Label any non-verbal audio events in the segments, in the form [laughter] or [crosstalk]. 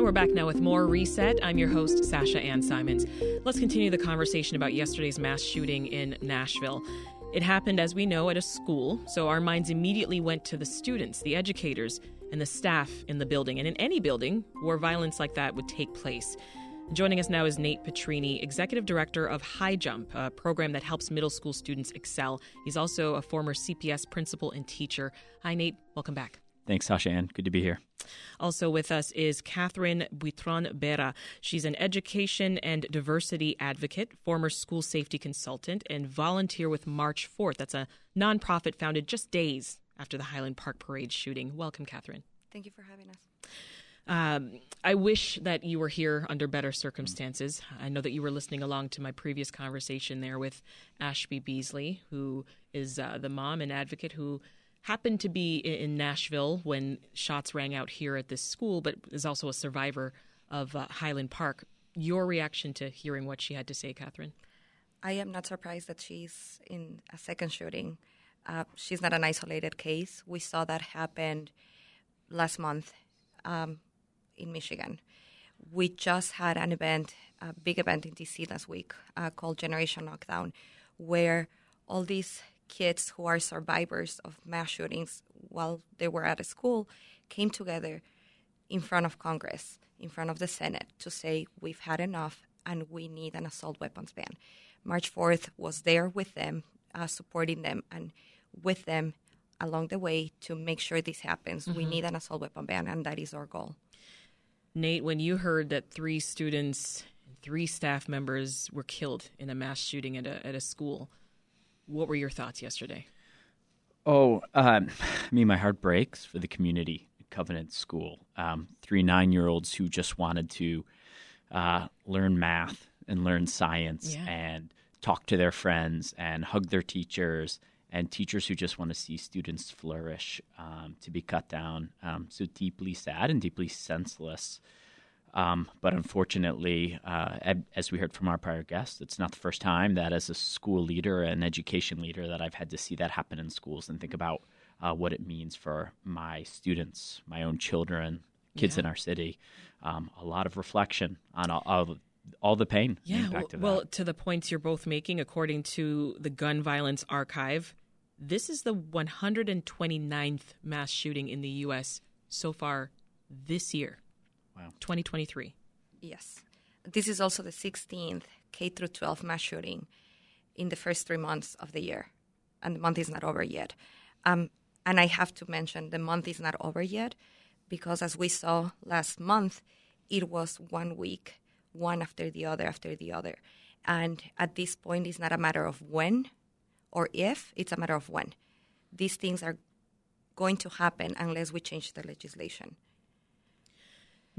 And we're back now with more Reset. I'm your host, Sasha Ann Simons. Let's continue the conversation about yesterday's mass shooting in Nashville. It happened, as we know, at a school, so our minds immediately went to the students, the educators, and the staff in the building, and in any building where violence like that would take place. Joining us now is Nate Petrini, Executive Director of High Jump, a program that helps middle school students excel. He's also a former CPS principal and teacher. Hi, Nate. Welcome back. Thanks, Sasha Ann. Good to be here. Also with us is Catherine Buitron Bera. She's an education and diversity advocate, former school safety consultant, and volunteer with March 4th. That's a nonprofit founded just days after the Highland Park Parade shooting. Welcome, Catherine. Thank you for having us. Um, I wish that you were here under better circumstances. I know that you were listening along to my previous conversation there with Ashbey Beasley, who is uh, the mom and advocate who happened to be in Nashville when shots rang out here at this school, but is also a survivor of uh, Highland Park. Your reaction to hearing what she had to say, Catherine? I am not surprised that she's in a second shooting. Uh, she's not an isolated case. We saw that happen last month um, in Michigan. We just had an event, a big event in DC last week uh, called Generation Lockdown, where all these kids who are survivors of mass shootings while they were at a school came together in front of Congress, in front of the Senate, to say, We've had enough and we need an assault weapons ban. March 4th was there with them, uh, supporting them, and with them along the way to make sure this happens. Mm-hmm. We need an assault weapon ban, and that is our goal. Nate, when you heard that three students, three staff members were killed in a mass shooting at a, at a school, what were your thoughts yesterday? Oh, um, [sighs] I mean, my heart breaks for the community Covenant School. Um, three nine year olds who just wanted to uh, learn math and learn science yeah. and talk to their friends and hug their teachers and teachers who just want to see students flourish um, to be cut down. Um, so deeply sad and deeply senseless. Um, but unfortunately, uh, as we heard from our prior guest, it's not the first time that, as a school leader and education leader, that I've had to see that happen in schools and think about uh, what it means for my students, my own children, kids yeah. in our city. Um, a lot of reflection on all, all, all the pain. Yeah, well, well, to the points you're both making, according to the Gun Violence Archive, this is the 129th mass shooting in the U.S. so far this year. Wow. 2023. Yes. This is also the 16th K through 12 mass shooting in the first three months of the year. And the month is not over yet. Um, and I have to mention the month is not over yet because, as we saw last month, it was one week, one after the other after the other. And at this point, it's not a matter of when or if, it's a matter of when. These things are going to happen unless we change the legislation.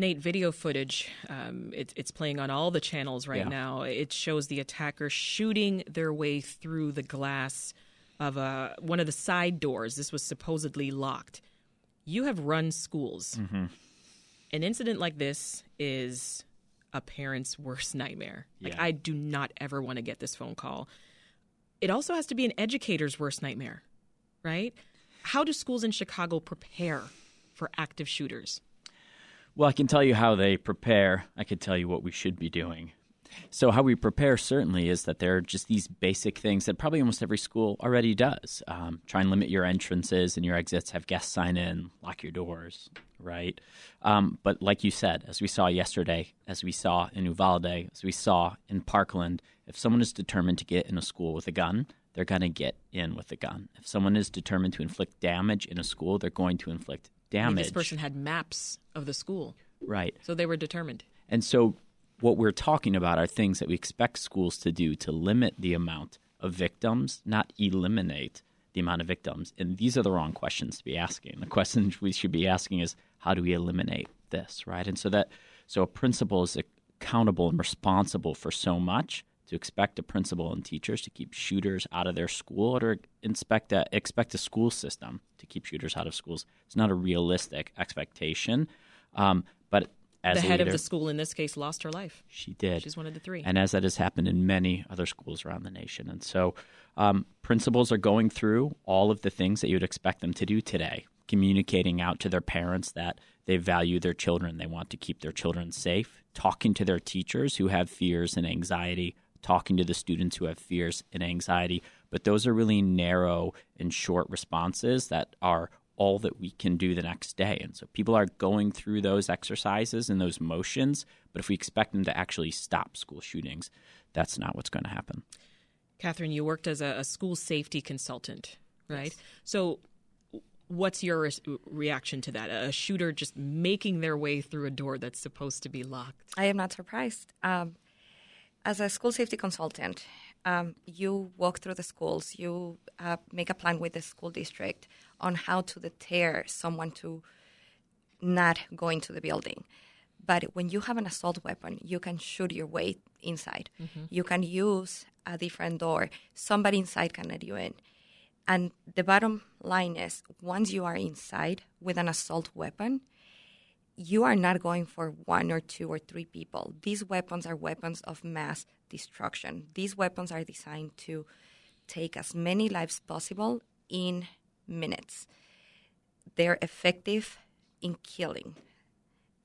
Nate, video footage, um, it, it's playing on all the channels right yeah. now. It shows the attacker shooting their way through the glass of a, one of the side doors. This was supposedly locked. You have run schools. Mm-hmm. An incident like this is a parent's worst nightmare. Like. I do not ever want to get this phone call. It also has to be an educator's worst nightmare, right? How do schools in Chicago prepare for active shooters? Well, I can tell you how they prepare. I can tell you what we should be doing. So, how we prepare certainly is that there are just these basic things that probably almost every school already does. Um, try and limit your entrances and your exits, have guests sign in, lock your doors, right? Um, but, like you said, as we saw yesterday, as we saw in Uvalde, as we saw in Parkland, if someone is determined to get in a school with a gun, they're going to get in with a gun. If someone is determined to inflict damage in a school, they're going to inflict damage. I mean, this person had maps of the school. Right. So they were determined. And so what we're talking about are things that we expect schools to do to limit the amount of victims, not eliminate the amount of victims. And these are the wrong questions to be asking. The question [laughs] we should be asking is how do we eliminate this, right? And so that so a principal is accountable and responsible for so much to expect a principal and teachers to keep shooters out of their school or inspect a, expect a school system to keep shooters out of schools. It's not a realistic expectation. Um, but as the head leader, of the school in this case lost her life. She did. She's one of the three. And as that has happened in many other schools around the nation. And so um, principals are going through all of the things that you would expect them to do today communicating out to their parents that they value their children, they want to keep their children safe, talking to their teachers who have fears and anxiety, talking to the students who have fears and anxiety. But those are really narrow and short responses that are all that we can do the next day. And so people are going through those exercises and those motions, but if we expect them to actually stop school shootings, that's not what's going to happen. Catherine, you worked as a, a school safety consultant, right? Yes. So, what's your re- reaction to that? A shooter just making their way through a door that's supposed to be locked? I am not surprised. Um, as a school safety consultant, um, you walk through the schools, you uh, make a plan with the school district on how to deter someone to not go into the building. But when you have an assault weapon, you can shoot your way inside. Mm-hmm. You can use a different door. Somebody inside can let you in. And the bottom line is once you are inside with an assault weapon, you are not going for one or two or three people. These weapons are weapons of mass destruction. These weapons are designed to take as many lives possible in minutes. They're effective in killing.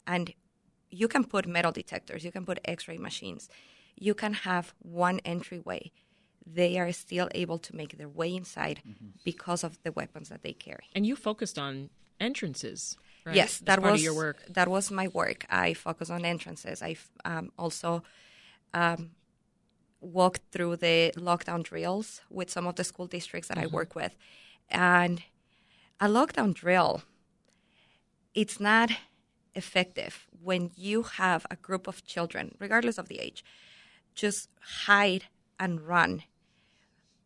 And you can put metal detectors, you can put x ray machines, you can have one entryway. They are still able to make their way inside mm-hmm. because of the weapons that they carry. And you focused on entrances. Right? Yes, that was your work. That was my work. I focus on entrances. I um, also um, walked through the lockdown drills with some of the school districts that mm-hmm. I work with, and a lockdown drill. It's not effective when you have a group of children, regardless of the age, just hide and run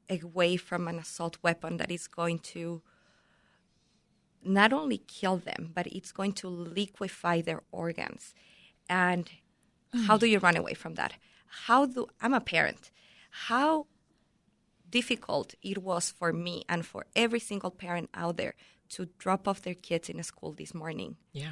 away from an assault weapon that is going to not only kill them, but it's going to liquefy their organs. And [sighs] how do you run away from that? How do I'm a parent? How difficult it was for me and for every single parent out there to drop off their kids in a school this morning. Yeah.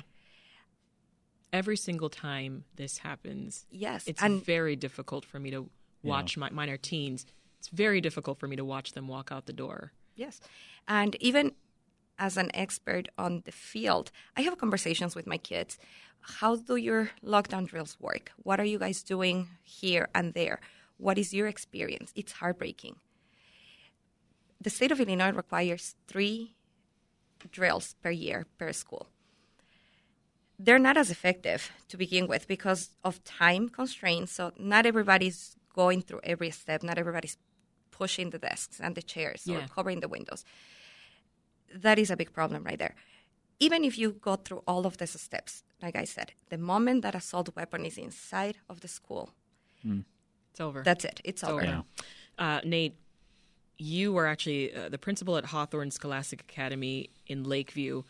Every single time this happens, yes, it's and, very difficult for me to watch yeah. my minor teens. It's very difficult for me to watch them walk out the door. Yes, and even as an expert on the field, I have conversations with my kids. How do your lockdown drills work? What are you guys doing here and there? What is your experience? It's heartbreaking. The state of Illinois requires three drills per year per school. They're not as effective to begin with because of time constraints. So not everybody's going through every step. Not everybody's pushing the desks and the chairs yeah. or covering the windows. That is a big problem right there. Even if you go through all of these steps, like I said, the moment that assault weapon is inside of the school, mm. it's over. That's it. It's, it's over. over. Yeah. Uh, Nate, you were actually uh, the principal at Hawthorne Scholastic Academy in Lakeview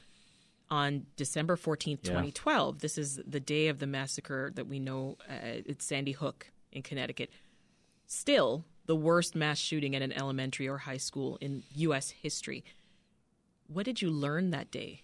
on December 14th, yeah. 2012. This is the day of the massacre that we know uh, it's Sandy Hook in Connecticut. Still, the worst mass shooting at an elementary or high school in U.S. history. What did you learn that day?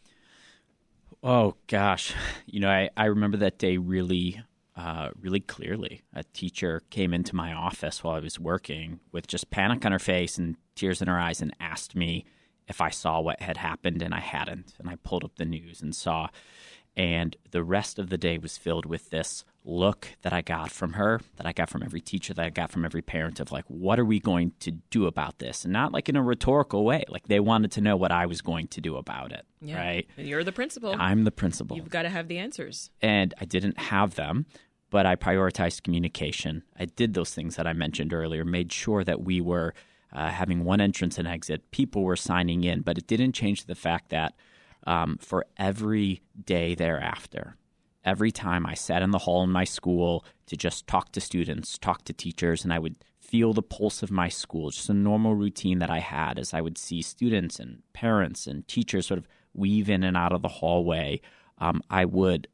Oh, gosh. [laughs] You know, I, I remember that day really uh, really clearly. A teacher came into my office while I was working with just panic on her face and tears in her eyes and asked me if I saw what had happened, and I hadn't. And I pulled up the news and saw. And the rest of the day was filled with this look that I got from her, that I got from every teacher, that I got from every parent of like, what are we going to do about this? And not like in a rhetorical way. Like they wanted to know what I was going to do about it. Yeah. Right. You're the principal. I'm the principal. You've got to have the answers. And I didn't have them but I prioritized communication. I did those things that I mentioned earlier, made sure that we were uh, having one entrance and exit. People were signing in, but it didn't change the fact that um, for every day thereafter, every time I sat in the hall in my school to just talk to students, talk to teachers, and I would feel the pulse of my school, just a normal routine that I had as I would see students and parents and teachers sort of weave in and out of the hallway. Um, I would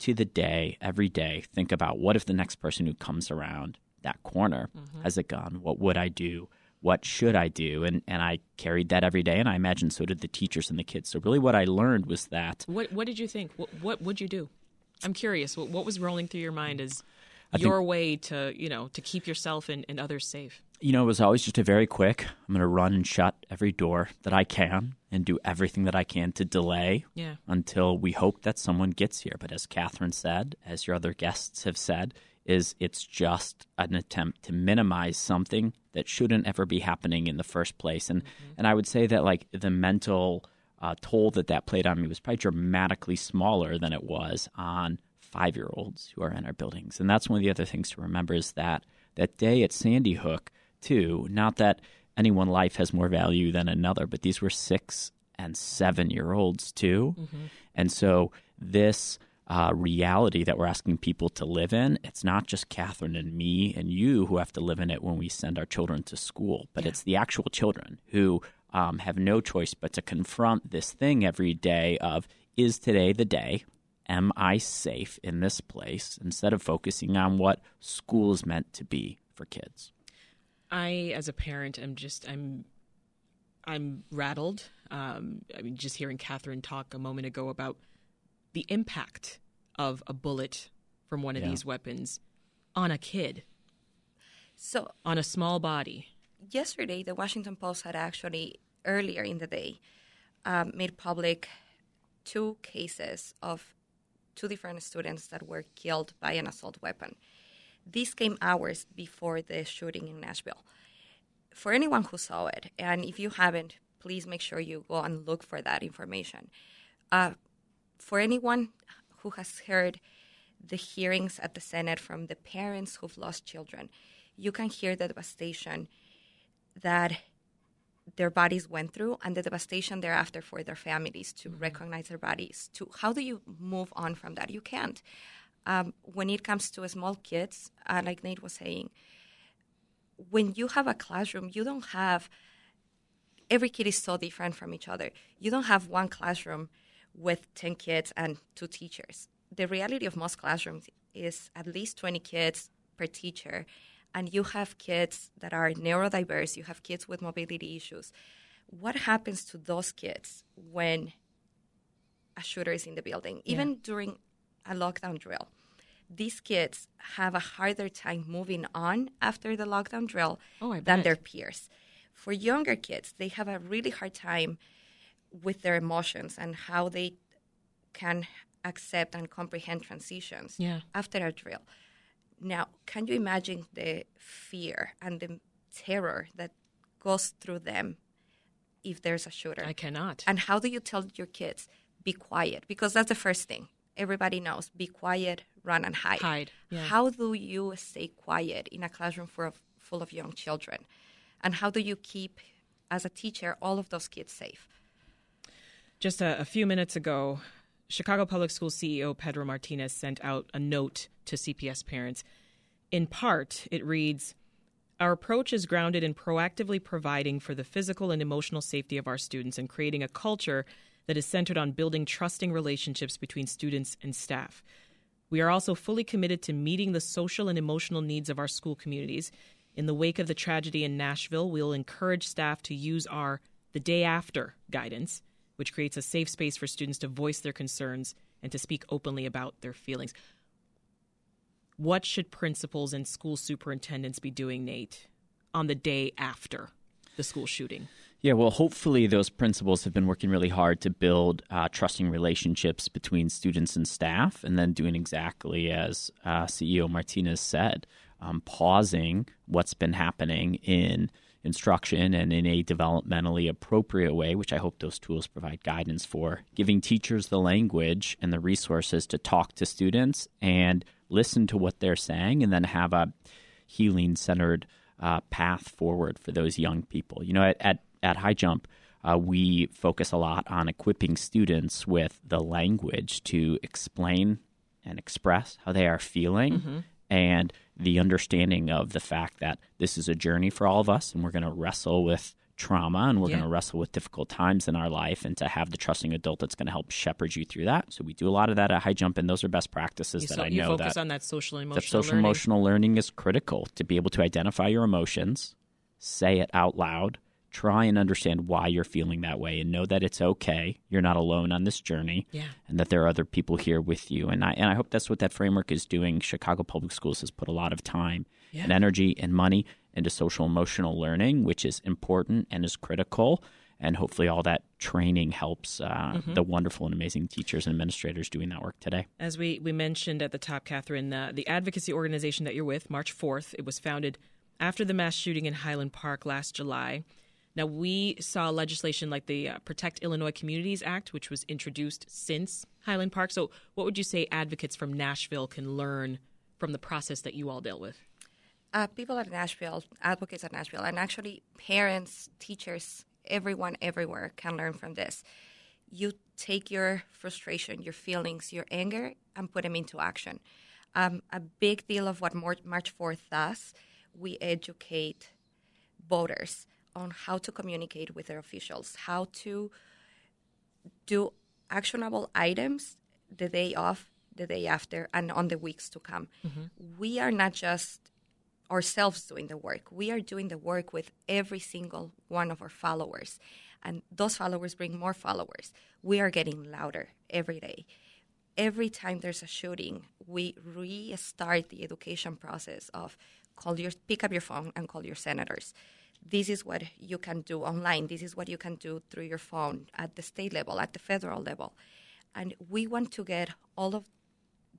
to the day, every day, think about what if the next person who comes around that corner mm-hmm. has a gun? What would I do? What should I do? And and I carried that every day, and I imagine so did the teachers and the kids. So really, what I learned was that. What What did you think? What What would you do? I'm curious. What, what was rolling through your mind as your way to you know to keep yourself and, and others safe? you know, it was always just a very quick, I'm going to run and shut every door that I can and do everything that I can to delay Yeah. until we hope that someone gets here. But as Catherine said, as your other guests have said, is it's just an attempt to minimize something that shouldn't ever be happening in the first place. And mm-hmm. and I would say that like the mental uh, toll that that played on me was probably dramatically smaller than it was on five year olds who are in our buildings. And that's one of the other things to remember is that that day at Sandy Hook too. Not that any one life has more value than another, but these were six and seven year olds too. And so this uh, reality that we're asking people to live in, it's not just Catherine and me and you who have to live in it when we send our children to school, but it's the actual children who um, have no choice but to confront this thing every day of is today the day? Am I safe in this place? Instead of focusing on what school is meant to be for kids. I, as a parent, am just I'm I'm rattled. Um, I mean, just hearing Catherine talk a moment ago about the impact of a bullet from one of Yeah. these weapons on a kid, So on a small body. yesterday, the Washington Post had actually earlier in the day um, made public two cases of two different students that were killed by an assault weapon. This came hours before the shooting in Nashville. For anyone who saw it, and if you haven't, please make sure you go and look for that information. Uh, for anyone who has heard the hearings at the Senate from the parents who've lost children, you can hear the devastation that their bodies went through and the devastation thereafter for their families to recognize their bodies to how do you move on from that? You can't. Um, when it comes to small kids uh, like nate was saying when you have a classroom you don't have every kid is so different from each other. You don't have one classroom with 10 kids and two teachers. The reality of most classrooms is at least 20 kids per teacher and you have kids that are neurodiverse, you have kids with mobility issues. What happens to those kids when a shooter is in the building, even during a lockdown drill? These kids have a harder time moving on after the lockdown drill Oh, than their peers. For younger kids, they have a really hard time with their emotions and how they can accept and comprehend transitions Yeah. after a drill. Now, can you imagine the fear and the terror that goes through them if there's a shooter? I cannot. And how do you tell your kids, be quiet? Because that's the first thing. Everybody knows be quiet, run and hide. Hide, yeah. How do you stay quiet in a classroom full of, full of young children? And how do you keep, as a teacher, all of those kids safe? Just a, a few minutes ago, Chicago Public School CEO Pedro Martinez sent out a note to CPS parents. In part, it reads Our approach is grounded in proactively providing for the physical and emotional safety of our students and creating a culture that is centered on building trusting relationships between students and staff. We are also fully committed to meeting the social and emotional needs of our school communities. In the wake of the tragedy in Nashville, we will encourage staff to use our the day after guidance, which creates a safe space for students to voice their concerns and to speak openly about their feelings. What should principals and school superintendents be doing, Nate, on the day after the school shooting? Yeah, well, hopefully those principals have been working really hard to build uh, trusting relationships between students and staff, and then doing exactly as uh, CEO Martinez said, um, pausing what's been happening in instruction and in a developmentally appropriate way, which I hope those tools provide guidance for, giving teachers the language and the resources to talk to students and listen to what they're saying, and then have a healing centered uh, path forward for those young people. You know, at, at, at High Jump, uh, we focus a lot on equipping students with the language to explain and express how they are feeling and the understanding of the fact that this is a journey for all of us and we're going to wrestle with trauma and we're Yeah. going to wrestle with difficult times in our life and to have the trusting adult that's going to help shepherd you through that. So we do a lot of that at High Jump and those are best practices You, that so- I you know focus that on that social emotional that social learning. emotional learning is critical to be able to identify your emotions, say it out loud, try and understand why you're feeling that way, and know that it's okay. You're not alone on this journey, Yeah. and that there are other people here with you. And I and I hope that's what that framework is doing. Chicago Public Schools has put a lot of time Yeah. and energy and money into social emotional learning, which is important and is critical. And hopefully, all that training helps uh, mm-hmm. the wonderful and amazing teachers and administrators doing that work today. As we, we mentioned at the top, Catherine, uh, the advocacy organization that you're with, March 4th, it was founded after the mass shooting in Highland Park last July. Now, we saw legislation like the uh, Protect Illinois Communities Act, which was introduced since Highland Park. So, what would you say advocates from Nashville can learn from the process that you all dealt with? Uh, people at Nashville, advocates at Nashville, and actually parents, teachers, everyone everywhere can learn from this. You take your frustration, your feelings, your anger, and put them into action. Um, a big deal of what March 4th does, we educate voters on how to communicate with their officials, how to do actionable items the day of, the day after, and on the weeks to come. Mm-hmm. We are not just ourselves doing the work, we are doing the work with every single one of our followers. And those followers bring more followers. We are getting louder every day. Every time there's a shooting, we restart the education process of call your pick up your phone and call your senators this is what you can do online. This is what you can do through your phone at the state level, at the federal level. And we want to get all of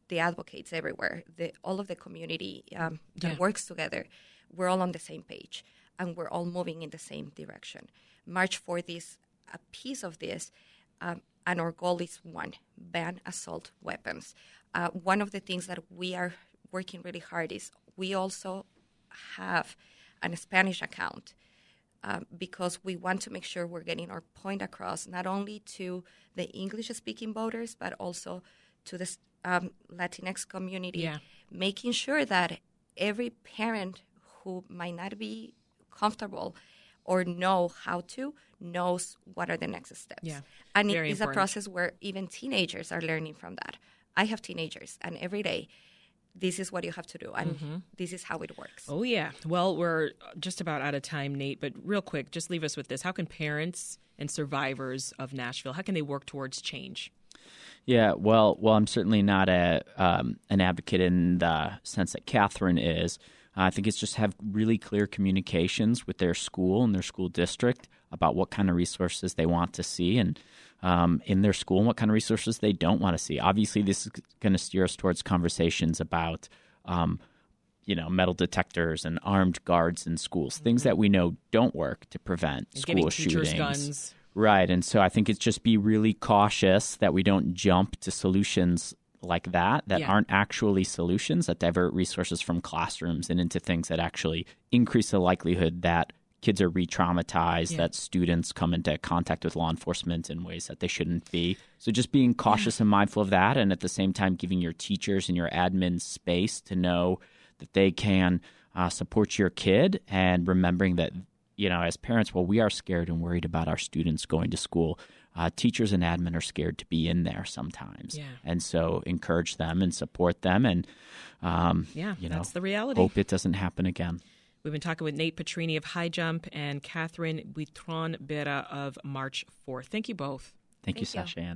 the advocates everywhere, the, all of the community um, that yeah. works together. We're all on the same page and we're all moving in the same direction. March 4th is a piece of this, um, and our goal is one ban assault weapons. Uh, one of the things that we are working really hard is we also have a Spanish account um, because we want to make sure we're getting our point across not only to the English speaking voters but also to the um, Latinx community, yeah. making sure that every parent who might not be comfortable or know how to knows what are the next steps. Yeah, and it is a process where even teenagers are learning from that. I have teenagers, and every day this is what you have to do and mm-hmm. this is how it works. Oh yeah. Well, we're just about out of time, Nate, but real quick, just leave us with this. How can parents and survivors of Nashville, how can they work towards change? Yeah, well, well, I'm certainly not a um, an advocate in the sense that Catherine is. Uh, I think it's just have really clear communications with their school and their school district about what kind of resources they want to see and um, in their school and what kind of resources they don't want to see. Obviously, this is going to steer us towards conversations about, um, you know, metal detectors and armed guards in schools, mm-hmm. things that we know don't work to prevent and school shootings. Guns. Right, and so I think it's just be really cautious that we don't jump to solutions like that that yeah. aren't actually solutions that divert resources from classrooms and into things that actually increase the likelihood that kids are re-traumatized yeah. that students come into contact with law enforcement in ways that they shouldn't be so just being cautious yeah. and mindful of that and at the same time giving your teachers and your admin space to know that they can uh, support your kid and remembering that you know as parents well we are scared and worried about our students going to school uh, teachers and admin are scared to be in there sometimes yeah. and so encourage them and support them and um, yeah you know that's the reality hope it doesn't happen again We've been talking with Nate Petrini of High Jump and Catherine Buitron Bera of March 4th. Thank you both. Thank, Thank you, Sasha Ann.